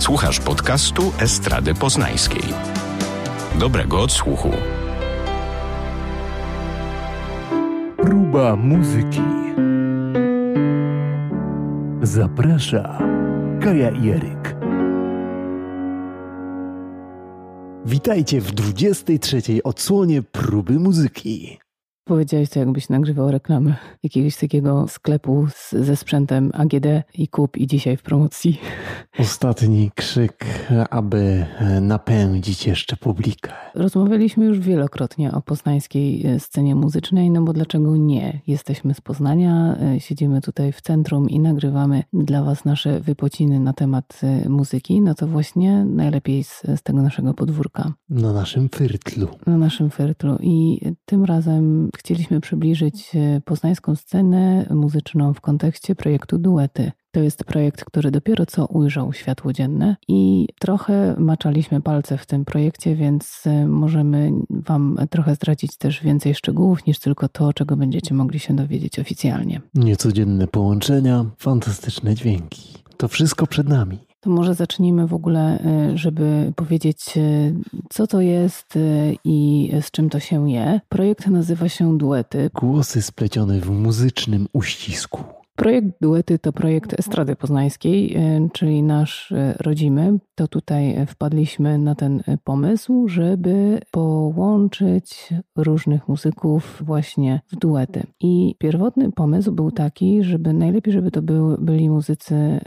Słuchasz podcastu Estrady Poznańskiej. Dobrego odsłuchu. Próba muzyki. Zaprasza Kaja Jeryk. Witajcie w 23. odsłonie próby muzyki. Powiedziałeś to, jakbyś nagrywał reklamę jakiegoś takiego sklepu z, ze sprzętem AGD i kup i dzisiaj w promocji. Ostatni krzyk, aby napędzić jeszcze publikę. Rozmawialiśmy już wielokrotnie o poznańskiej e, scenie muzycznej, no bo dlaczego nie? Jesteśmy z Poznania, e, siedzimy tutaj w centrum i nagrywamy dla Was nasze wypociny na temat e, muzyki, no to właśnie najlepiej z, z tego naszego podwórka. Na naszym fyrtlu. Na naszym fyrtlu i tym razem chcieliśmy przybliżyć e, poznańską scenę muzyczną w kontekście projektu Duety. To jest projekt, który dopiero co ujrzał światło dzienne i trochę maczaliśmy palce w tym projekcie, więc e, możemy Wam trochę zdradzić też więcej szczegółów niż tylko to, czego będziecie mogli się dowiedzieć oficjalnie. Niecodzienne połączenia, fantastyczne dźwięki. To wszystko przed nami. To może zacznijmy w ogóle, y, żeby powiedzieć, y, co to jest y, i z czym to się je. Projekt nazywa się Duety. Głosy splecione w muzycznym uścisku. Projekt Duety to projekt Estrady Poznańskiej, czyli nasz rodzimy. To tutaj wpadliśmy na ten e, pomysł, żeby połączyć różnych muzyków właśnie w duety. I pierwotny pomysł był taki, żeby najlepiej, żeby to był, byli muzycy,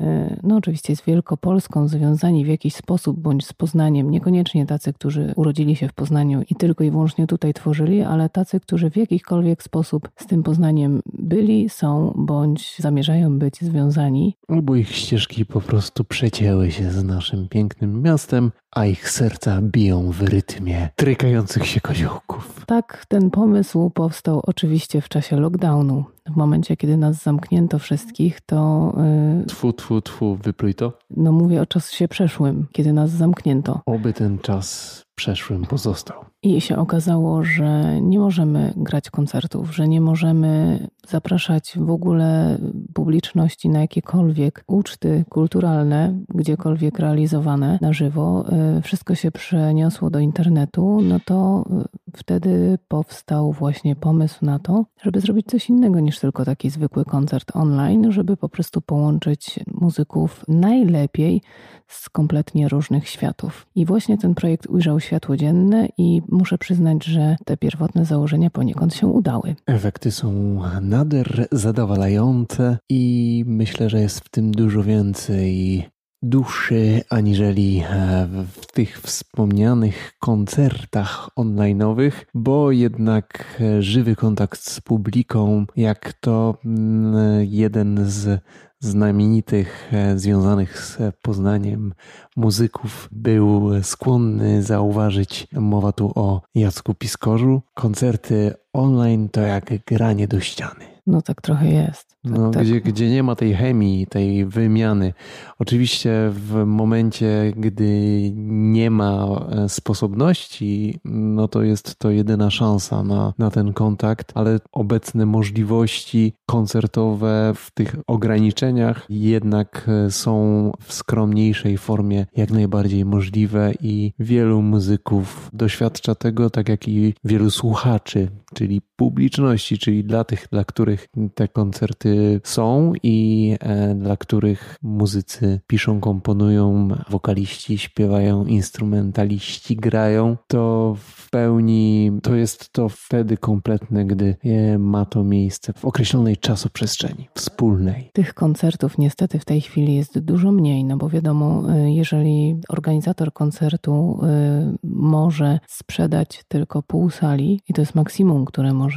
no oczywiście z Wielkopolską związani w jakiś sposób, bądź z Poznaniem. Niekoniecznie tacy, którzy urodzili się w Poznaniu i tylko i wyłącznie tutaj tworzyli, ale tacy, którzy w jakikolwiek sposób z tym Poznaniem byli, są, bądź zamierzają być związani. Albo ich ścieżki po prostu przecięły się z naszym pięknym miastem, a ich serca biją w rytmie trykających się koziołków. Tak, ten pomysł powstał oczywiście w czasie lockdownu. W momencie, kiedy nas zamknięto wszystkich, to. Yy, tfu, tfu, tfu, wypluj to. No, mówię o czasie przeszłym, kiedy nas zamknięto. Oby ten czas przeszłym pozostał. I się okazało, że nie możemy grać koncertów, że nie możemy zapraszać w ogóle publiczności na jakiekolwiek uczty kulturalne, gdziekolwiek realizowane na żywo. E, wszystko się przeniosło do internetu, no to e, wtedy powstał właśnie pomysł na to, żeby zrobić coś innego niż tylko taki zwykły koncert online, żeby po prostu połączyć muzyków najlepiej z kompletnie różnych światów. I właśnie ten projekt ujrzał światło dzienne i muszę przyznać, że te pierwotne założenia poniekąd się udały. Efekty są nader zadowalające i myślę, że jest w tym dużo więcej duszy aniżeli e, w tych wspomnianych koncertach online'owych, bo jednak e, żywy kontakt z publiką, jak to mm, jeden z znamienitych e, związanych z Poznaniem muzyków był skłonny zauważyć, mowa tu o Jacku Piskorzu, koncerty online to jak granie do ściany. No tak trochę jest. Tak, no, tak. Gdzie, gdzie nie ma tej chemii, tej wymiany. Oczywiście w momencie, gdy nie ma e, sposobności, no to jest to jedyna szansa na, na ten kontakt, ale obecne możliwości koncertowe w tych ograniczeniach jednak e, są w skromniejszej formie jak najbardziej możliwe i wielu muzyków doświadcza tego, tak jak i wielu słuchaczy, czyli publiczności, czyli dla tych, dla których te koncerty są i e, dla których muzycy piszą, komponują, wokaliści śpiewają, instrumentaliści grają, to w pełni to jest to wtedy kompletne, gdy ma to miejsce w określonej czasoprzestrzeni wspólnej. Tych koncertów niestety w tej chwili jest dużo mniej, no bo wiadomo, e, jeżeli organizator koncertu e, może sprzedać tylko pół sali i to jest maksimum, które może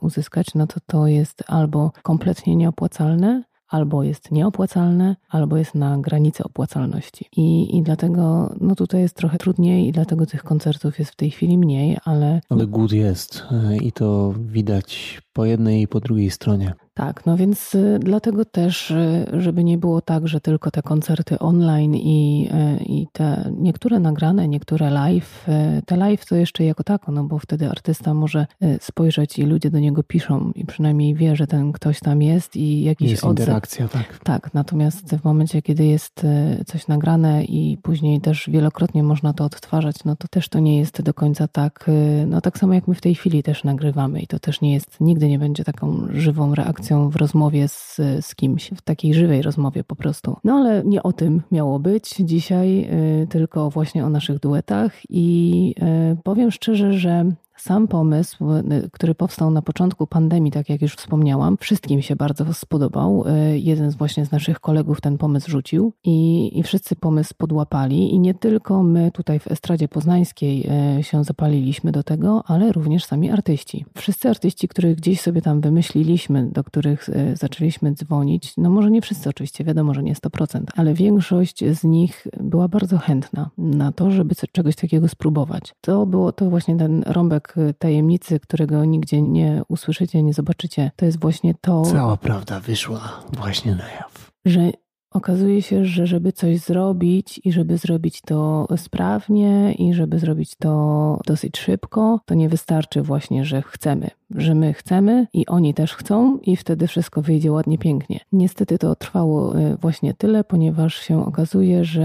uzyskać, no to to jest albo kompletnie nieopłacalne, albo jest nieopłacalne, albo jest na granicy opłacalności. I, i dlatego no tutaj jest trochę trudniej i dlatego tych koncertów jest w tej chwili mniej, ale... Ale głód jest e, i to widać po jednej i po drugiej stronie. Tak, no więc y, dlatego też, y, żeby nie było tak, że tylko te koncerty online i, y, i te niektóre nagrane, niektóre live. Te live to jeszcze jako tako, no bo wtedy artysta może spojrzeć i ludzie do niego piszą i przynajmniej wie, że ten ktoś tam jest i jakiś jest odzew. interakcja, tak. Tak, natomiast w momencie, kiedy jest coś nagrane i później też wielokrotnie można to odtwarzać, no to też to nie jest do końca tak, no tak samo jak my w tej chwili też nagrywamy i to też nie jest, nigdy nie będzie taką żywą reakcją w rozmowie z, z kimś, w takiej żywej rozmowie po prostu. No ale nie o tym miało być dzisiaj, y, tylko właśnie o naszych duetach i y, powiem szczerze, że sam pomysł, y, który powstał na początku pandemii, tak jak już wspomniałam, wszystkim się bardzo spodobał. Y, jeden z właśnie z naszych kolegów ten pomysł rzucił i, i wszyscy pomysł podłapali. I nie tylko my tutaj w Estradzie Poznańskiej y, się zapaliliśmy do tego, ale również sami artyści. Wszyscy artyści, których gdzieś sobie tam wymyśliliśmy, do których zaczęliśmy dzwonić, no może nie wszyscy oczywiście, wiadomo, że nie 100%, ale większość z nich była bardzo chętna na to, żeby czegoś takiego spróbować. To było to właśnie ten rąbek tajemnicy, którego nigdzie nie usłyszycie, nie zobaczycie. To jest właśnie to. Cała prawda wyszła właśnie na jaw. Że okazuje się, że żeby coś zrobić i żeby zrobić to sprawnie i żeby zrobić to dosyć szybko, to nie wystarczy właśnie, że chcemy że my chcemy i oni też chcą, i wtedy wszystko wyjdzie ładnie, pięknie. Niestety to trwało y, właśnie tyle, ponieważ się okazuje, że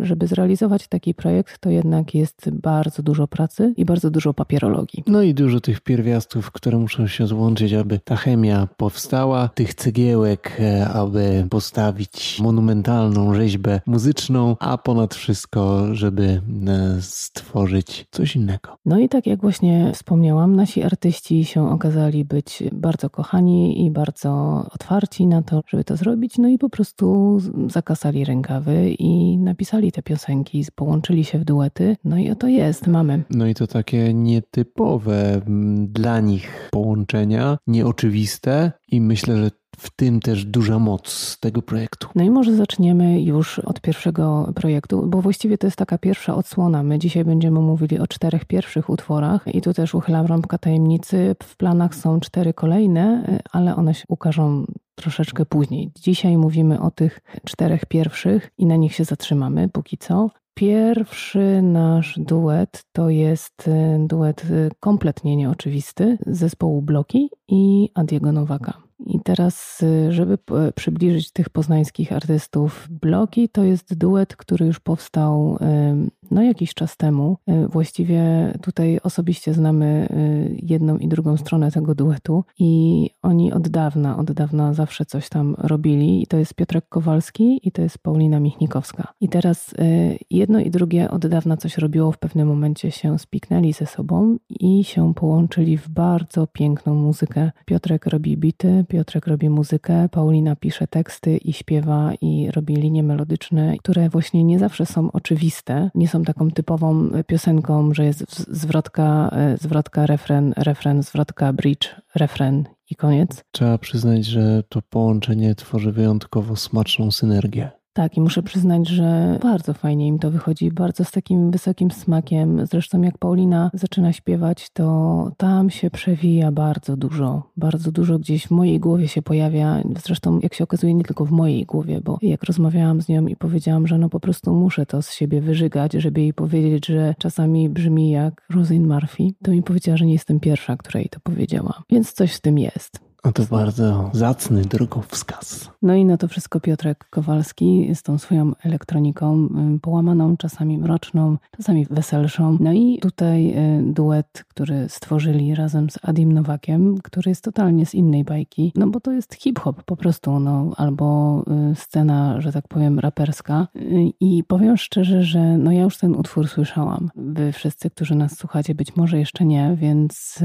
y, żeby zrealizować taki projekt, to jednak jest bardzo dużo pracy i bardzo dużo papierologii. No i dużo tych pierwiastków, które muszą się złączyć, aby ta chemia powstała, tych cegiełek, e, aby postawić monumentalną rzeźbę muzyczną, a ponad wszystko, żeby e, stworzyć coś innego. No i tak jak właśnie wspomniałam, nasi artyści się okazali być bardzo kochani i bardzo otwarci na to, żeby to zrobić, no i po prostu zakasali rękawy i napisali te piosenki, połączyli się w duety, no i oto jest, mamy. No i to takie nietypowe mm, dla nich połączenia, nieoczywiste i myślę, że w tym też duża moc tego projektu. No i może zaczniemy już od pierwszego projektu, bo właściwie to jest taka pierwsza odsłona. My dzisiaj będziemy mówili o czterech pierwszych utworach i tu też uchylam rąbka tajemnicy. W planach są cztery kolejne, ale one się ukażą troszeczkę później. Dzisiaj mówimy o tych czterech pierwszych i na nich się zatrzymamy póki co. Pierwszy nasz duet to jest y, duet y, kompletnie nieoczywisty zespołu Bloki i Adiego Nowaka. I teraz, y, żeby przybliżyć tych poznańskich artystów, Bloki to jest duet, który już powstał no, jakiś czas temu. Y, właściwie tutaj osobiście znamy y, jedną i drugą stronę tego duetu i oni od dawna, od dawna zawsze coś tam robili. I to jest Piotrek Kowalski i to jest Paulina Michnikowska. I teraz jedno i drugie od dawna coś robiło, w pewnym momencie się spiknęli ze sobą i się połączyli w bardzo piękną muzykę. Piotrek robi bity, Piotrek robi muzykę, Paulina pisze teksty i śpiewa i robi linie melodyczne, które właśnie nie zawsze są oczywiste, nie są taką typową piosenką, że jest zwrotka, e, zwrotka, refren, refren, zwrotka, bridge, refren i koniec. Trzeba przyznać, że to połączenie tworzy wyjątkowo smaczną synergię. Tak, i muszę przyznać, że bardzo fajnie im to wychodzi, bardzo z takim wysokim smakiem. Zresztą jak Paulina zaczyna śpiewać, to tam się przewija bardzo dużo. Bardzo dużo gdzieś w mojej głowie się pojawia. Zresztą, jak się okazuje, nie tylko w mojej głowie, bo jak rozmawiałam z nią i powiedziałam, że no po prostu muszę to z siebie wyżygać, żeby jej powiedzieć, że czasami brzmi jak Rosin Murphy, to mi powiedziała, że nie jestem pierwsza, która jej to powiedziała. Więc coś w tym jest. A to bardzo zacny drogowskaz. No i na to wszystko Piotrek Kowalski z tą swoją elektroniką, połamaną, czasami mroczną, czasami weselszą. No i tutaj y, duet, który stworzyli razem z Adim Nowakiem, który jest totalnie z innej bajki, no bo to jest hip-hop po prostu, no albo y, scena, że tak powiem, raperska. Y, I powiem szczerze, że no ja już ten utwór słyszałam. Wy wszyscy, którzy nas słuchacie, być może jeszcze nie, więc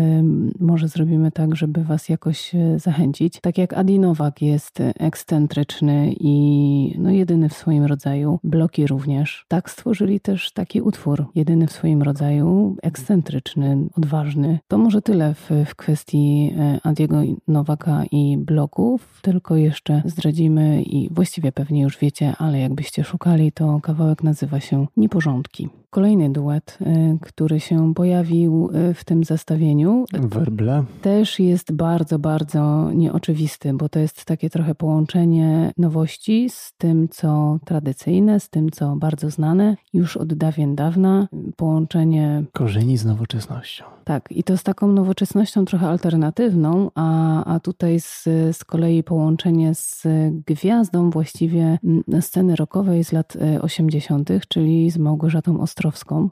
może zrobimy tak, żeby was jakoś zachęcić. Tak jak Adi Nowak jest ekscentryczny i no jedyny w swoim rodzaju, bloki również. Tak stworzyli też taki utwór, jedyny w swoim rodzaju, ekscentryczny, odważny. To może tyle w, w kwestii e, Adiego Nowaka i bloków, tylko jeszcze zdradzimy i właściwie pewnie już wiecie, ale jakbyście szukali, to kawałek nazywa się Nieporządki. Kolejny duet, y, który się pojawił y, w tym zestawieniu. Werble. Też jest bardzo, bardzo nieoczywisty, bo to jest takie trochę połączenie nowości z tym, co tradycyjne, z tym, co bardzo znane już od dawien dawna. Połączenie. Korzeni z nowoczesnością. Tak, i to z taką nowoczesnością trochę alternatywną, a, a tutaj z, z kolei połączenie z gwiazdą właściwie sceny rockowej z lat 80., e, czyli z Małgorzatą Ostrowską.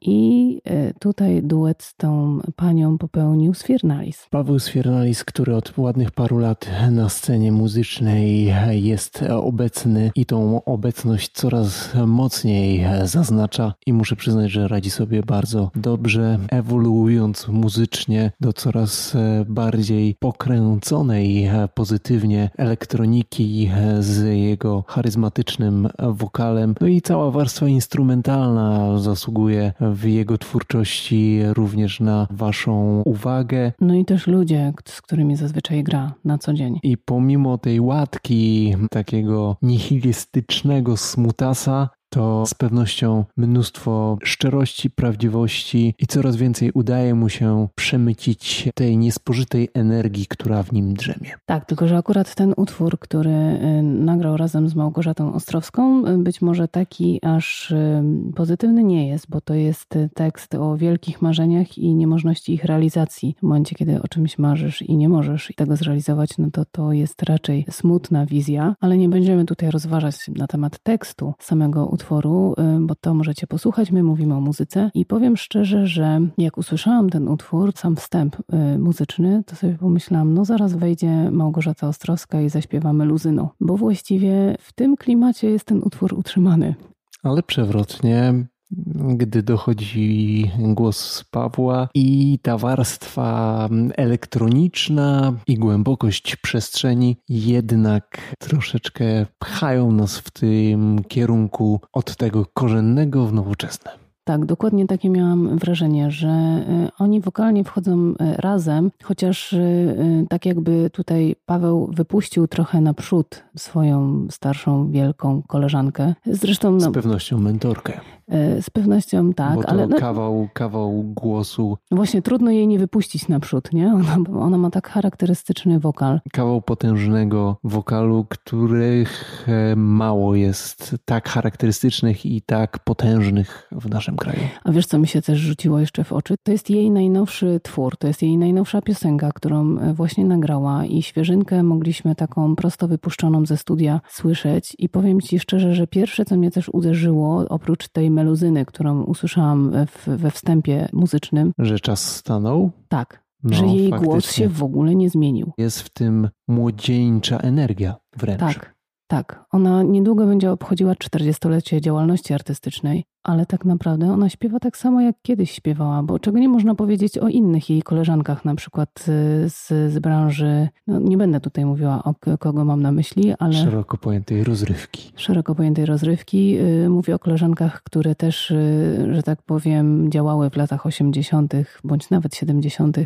I e, tutaj duet z tą panią popełnił Sfiernalis. Paweł Sfiernalis, który od ładnych paru lat na scenie muzycznej jest obecny i tą obecność coraz mocniej zaznacza i muszę przyznać, że radzi sobie bardzo dobrze, ewoluując muzycznie do coraz bardziej pokręconej pozytywnie elektroniki z jego charyzmatycznym wokalem. No i cała warstwa instrumentalna zasługuje w jego twórczości również na Waszą uwagę. No i też ludzie, z którymi zazwyczaj gra na co dzień. I pomimo tej łatki takiego nihilistycznego smutasa, to z pewnością mnóstwo szczerości, prawdziwości i coraz więcej udaje mu się przemycić tej niespożytej energii, która w nim drzemie. Tak, tylko że akurat ten utwór, który y, nagrał razem z Małgorzatą Ostrowską, y, być może taki aż y, pozytywny nie jest, bo to jest tekst o wielkich marzeniach i niemożności ich realizacji. W momencie, kiedy o czymś marzysz i nie możesz tego zrealizować, no to to jest raczej smutna wizja, ale nie będziemy tutaj rozważać na temat tekstu samego utworu utworu, y, bo to możecie posłuchać. My mówimy o muzyce i powiem szczerze, że jak usłyszałam ten utwór, sam wstęp y, muzyczny, to sobie pomyślałam, no zaraz wejdzie Małgorzata Ostrowska i zaśpiewamy luzyną, bo właściwie w tym klimacie jest ten utwór utrzymany. Ale przewrotnie gdy dochodzi głos Pawła i ta warstwa elektroniczna i głębokość przestrzeni jednak troszeczkę pchają nas w tym kierunku od tego korzennego w nowoczesne. Tak, dokładnie takie miałam wrażenie, że y, oni wokalnie wchodzą y, razem, chociaż y, tak jakby tutaj Paweł wypuścił trochę naprzód swoją starszą, wielką koleżankę. Zresztą. Z no, pewnością mentorkę. Z pewnością tak, Bo to ale. No, kawał, kawał głosu. Właśnie trudno jej nie wypuścić naprzód, nie? Ona, ona ma tak charakterystyczny wokal. Kawał potężnego wokalu, których e, mało jest tak charakterystycznych i tak potężnych w naszym kraju. A wiesz, co mi się też rzuciło jeszcze w oczy? To jest jej najnowszy twór, to jest jej najnowsza piosenka, którą e, właśnie nagrała i świeżynkę mogliśmy taką prosto wypuszczoną ze studia słyszeć i powiem Ci szczerze, że pierwsze, co mnie też uderzyło, oprócz tej meluzyny, którą usłyszałam w, we wstępie muzycznym. Że czas stanął? Tak. No, że jej faktycznie. głos się w ogóle nie zmienił. Jest w tym młodzieńcza energia wręcz. Tak, tak. Ona niedługo będzie obchodziła 40-lecie działalności artystycznej ale tak naprawdę ona śpiewa tak samo, jak kiedyś śpiewała, bo czego nie można powiedzieć o innych jej koleżankach, na przykład y, z, z branży, no nie będę tutaj mówiła o kogo mam na myśli, ale... Szeroko pojętej rozrywki. Szeroko pojętej rozrywki. Y, mówię o koleżankach, które też, y, że tak powiem, działały w latach 80., bądź nawet 70.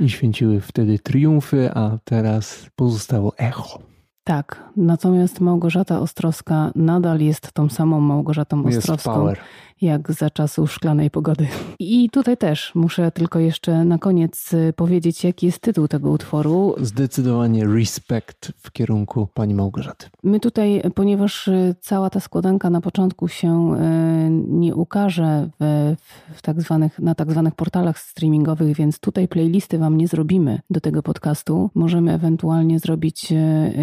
I święciły wtedy triumfy, a teraz pozostało echo. Tak, natomiast Małgorzata Ostrowska nadal jest tą samą Małgorzatą Ostrowską. Jest power jak za czasów szklanej pogody. I tutaj też muszę tylko jeszcze na koniec y, powiedzieć, jaki jest tytuł tego utworu. Zdecydowanie respekt w kierunku pani Małgorzaty. My tutaj, ponieważ y, cała ta składanka na początku się y, nie ukaże w, w tak zwanych, na tak zwanych portalach streamingowych, więc tutaj playlisty wam nie zrobimy do tego podcastu. Możemy ewentualnie zrobić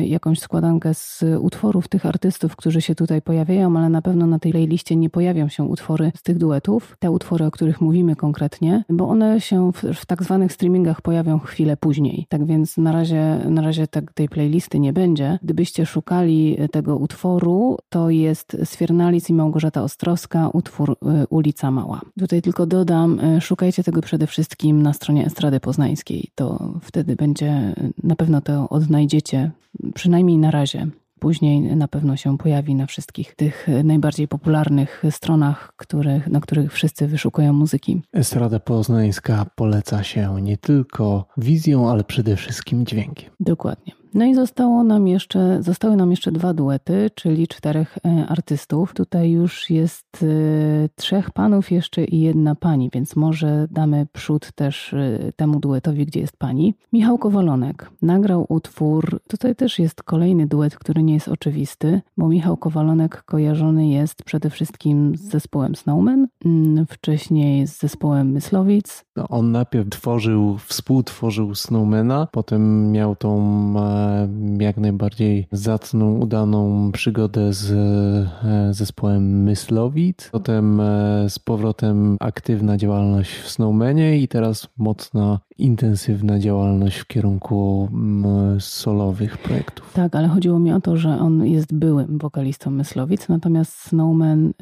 jakąś składankę z utworów tych artystów, którzy się tutaj pojawiają, ale na pewno na tej playliście nie pojawią się utwory utwory z tych duetów, te utwory, o których mówimy konkretnie, bo one się w, w tak zwanych streamingach pojawią chwilę później. Tak więc na razie, na razie te, tej playlisty nie będzie. Gdybyście szukali tego utworu, to jest Swiernalic i Małgorzata Ostrowska, utwór y, Ulica Mała. Tutaj tylko dodam, y, szukajcie tego przede wszystkim na stronie Estrady Poznańskiej. To wtedy będzie, na pewno to odnajdziecie, przynajmniej na razie później na pewno się pojawi na wszystkich tych najbardziej popularnych stronach, których, na których wszyscy wyszukują muzyki. Estrada Poznańska poleca się nie tylko wizją, ale przede wszystkim dźwiękiem. Dokładnie. No i zostało nam jeszcze, zostały nam jeszcze dwa duety, czyli czterech e, artystów. Tutaj już jest e, trzech panów jeszcze i jedna pani, więc może damy przód też e, temu duetowi, gdzie jest pani. Michał Kowalonek nagrał utwór, tutaj też jest kolejny duet, który nie jest oczywisty, bo Michał Kowalonek kojarzony jest przede wszystkim z zespołem Snowman, mm, wcześniej z zespołem Myslowic. No, on najpierw tworzył, współtworzył Snowmana, potem miał tą jak najbardziej zacną, udaną przygodę z e, zespołem Myslowic, potem e, z powrotem aktywna działalność w Snowmanie i teraz mocna, intensywna działalność w kierunku solowych projektów. Tak, ale chodziło mi o to, że on jest byłym wokalistą Myslowic, natomiast Snowman...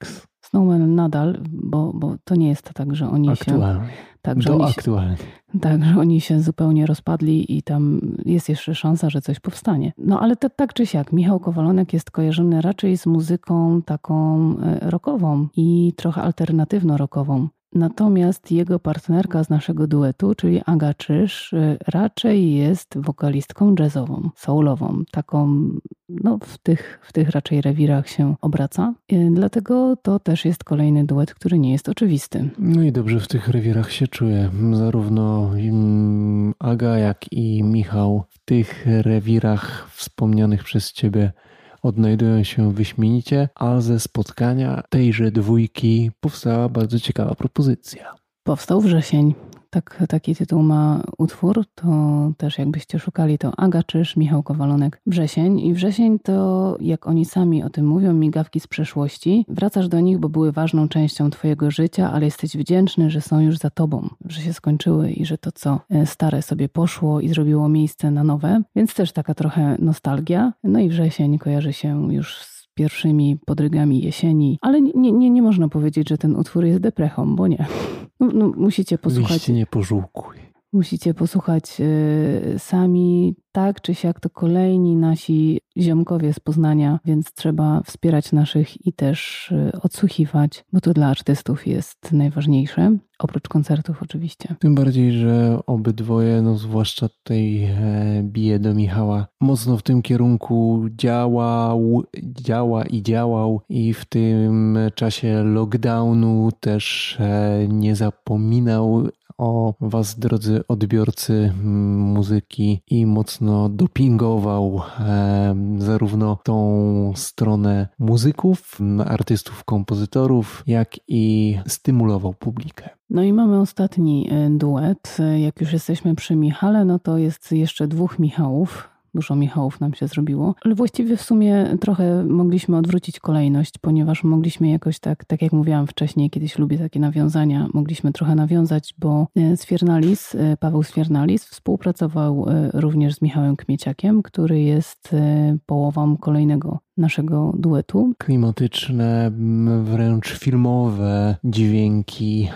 Ex. Snowman nadal, bo, bo to nie jest tak, że oni Aktualnie. się... Tak, że Do oni aktualnie. Się, tak, że oni się zupełnie rozpadli i tam jest jeszcze szansa, że coś powstanie. No ale to, tak czy siak, Michał Kowalonek jest kojarzony raczej z muzyką taką e, rockową i trochę alternatywno-rockową. Natomiast jego partnerka z naszego duetu, czyli Aga Czyż, y, raczej jest wokalistką jazzową, soulową, taką no, w, tych, w tych raczej rewirach się obraca. Y, dlatego to też jest kolejny duet, który nie jest oczywisty. No i dobrze w tych rewirach się czuję. Zarówno Aga, jak i Michał w tych rewirach wspomnianych przez ciebie odnajdują się wyśmienicie, a ze spotkania tejże dwójki powstała bardzo ciekawa propozycja. Powstał wrzesień. Tak, taki tytuł ma utwór, to też jakbyście szukali, to Aga Czyż, Michał Kowalonek, Wrzesień. I Wrzesień to, jak oni sami o tym mówią, migawki z przeszłości. Wracasz do nich, bo były ważną częścią twojego życia, ale jesteś wdzięczny, że są już za tobą, że się skończyły i że to, co e, stare sobie poszło i zrobiło miejsce na nowe. Więc też taka trochę nostalgia. No i Wrzesień kojarzy się już z pierwszymi podrygami jesieni, ale nie, nie, nie można powiedzieć, że ten utwór jest deprechą, bo nie. No, no, musicie posłuchać. Liście nie pożółkuj. Musicie posłuchać y, sami, tak czy siak to kolejni nasi ziomkowie z Poznania, więc trzeba wspierać naszych i też y, odsłuchiwać, bo to dla artystów jest najważniejsze. Oprócz koncertów oczywiście. Tym bardziej, że obydwoje, no zwłaszcza tutaj e, bije do Michała, mocno w tym kierunku działał, działa i działał i w tym czasie lockdownu też e, nie zapominał o Was, drodzy odbiorcy muzyki, i mocno dopingował e, zarówno tą stronę muzyków, artystów, kompozytorów, jak i stymulował publikę. No i mamy ostatni e, duet. Jak już jesteśmy przy Michale, no to jest jeszcze dwóch Michałów dużo Michałów nam się zrobiło. Ale właściwie w sumie trochę mogliśmy odwrócić kolejność, ponieważ mogliśmy jakoś tak, tak jak mówiłam wcześniej, kiedyś lubię takie nawiązania, mogliśmy trochę nawiązać, bo e, Sfiernalis, e, Paweł Sfiernalis współpracował e, również z Michałem Kmieciakiem, który jest połową kolejnego naszego duetu. Klimatyczne, wręcz filmowe dźwięki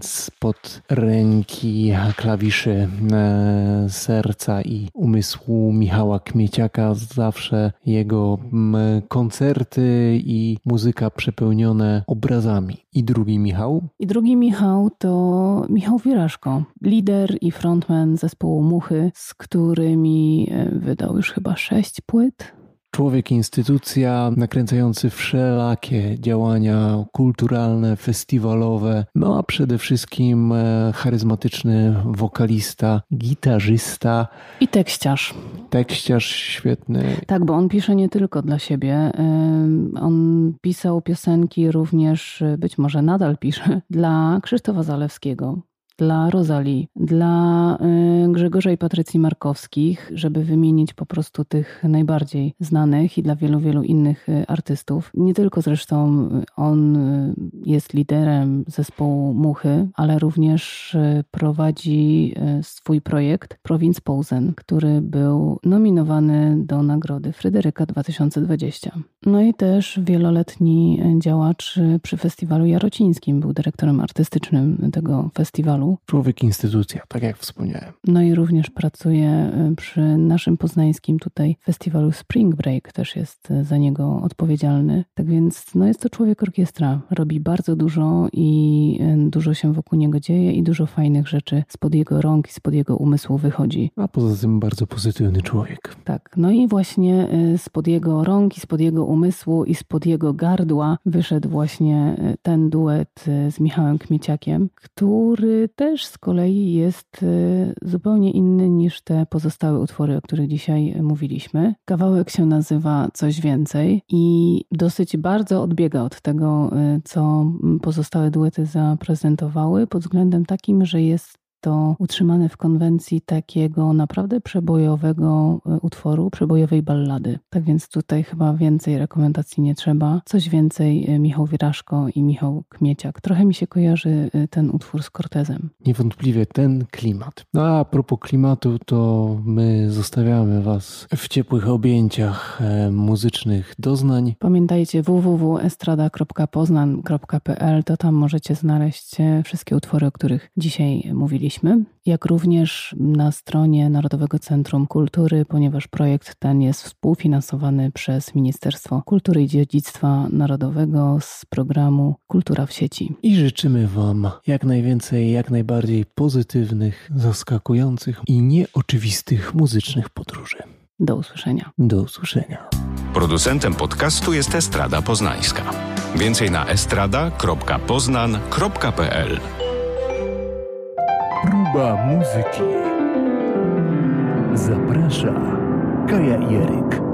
spod ręki, klawiszy serca i umysłu Michała Kmieciaka. Zawsze jego koncerty i muzyka przepełnione obrazami. I drugi Michał? I drugi Michał to Michał Wiraszko, lider i frontman zespołu Muchy, z którymi e, wydał już chyba sześć płyt Człowiek instytucja nakręcający wszelakie działania kulturalne, festiwalowe, no a przede wszystkim e, charyzmatyczny wokalista, gitarzysta. I tekściarz. Tekściarz świetny. Tak, bo on pisze nie tylko dla siebie. On pisał piosenki również, być może nadal pisze, dla Krzysztofa Zalewskiego, dla Rozali, dla y, Grzegorza i Patrycji Markowskich, żeby wymienić po prostu tych najbardziej znanych i dla wielu, wielu innych y, artystów. Nie tylko zresztą on y, jest liderem zespołu Muchy, ale również prowadzi swój projekt Province Posen, który był nominowany do nagrody Fryderyka 2020. No i też wieloletni działacz przy festiwalu jarocińskim, był dyrektorem artystycznym tego festiwalu festiwalu. Człowiek instytucja, tak jak wspomniałem. No i również pracuje y, przy naszym poznańskim tutaj festiwalu Spring Break, też jest y, za niego odpowiedzialny. Tak więc no jest to człowiek orkiestra, robi bardzo dużo i y, dużo się wokół niego dzieje i dużo fajnych rzeczy spod jego rąk i spod jego umysłu wychodzi. A poza tym bardzo pozytywny człowiek. Tak, no i właśnie spod jego rąk i spod jego umysłu i spod jego gardła wyszedł właśnie ten duet z Michałem Kmieciakiem, który też z kolei jest zupełnie inny niż te pozostałe utwory, o których dzisiaj mówiliśmy. Kawałek się nazywa Coś Więcej i dosyć bardzo odbiega od tego, y, co pozostałe duety zaprezentowały, pod względem takim, że jest to utrzymane w konwencji takiego naprawdę przebojowego e, utworu, przebojowej ballady. Tak więc tutaj chyba więcej rekomendacji nie trzeba. Coś więcej e, Michał Wiraszko i Michał Kmieciak. Trochę mi się kojarzy e, ten utwór z Cortezem. Niewątpliwie ten klimat. No a propos klimatu, to my zostawiamy Was w ciepłych objęciach muzycznych doznań. Pamiętajcie www.estrada.poznan.pl to tam możecie znaleźć wszystkie utwory, o których dzisiaj mówiliśmy jak również na stronie Narodowego Centrum Kultury, ponieważ projekt ten jest współfinansowany przez Ministerstwo Kultury i Dziedzictwa Narodowego z programu Kultura w sieci. I życzymy Wam jak najwięcej, jak najbardziej pozytywnych, zaskakujących i nieoczywistych muzycznych podróży. Do usłyszenia. Do usłyszenia. Producentem podcastu jest Estrada Poznańska. Więcej na estrada.poznan.pl Próba muzyki. Zaprasza Kaja Jeryk.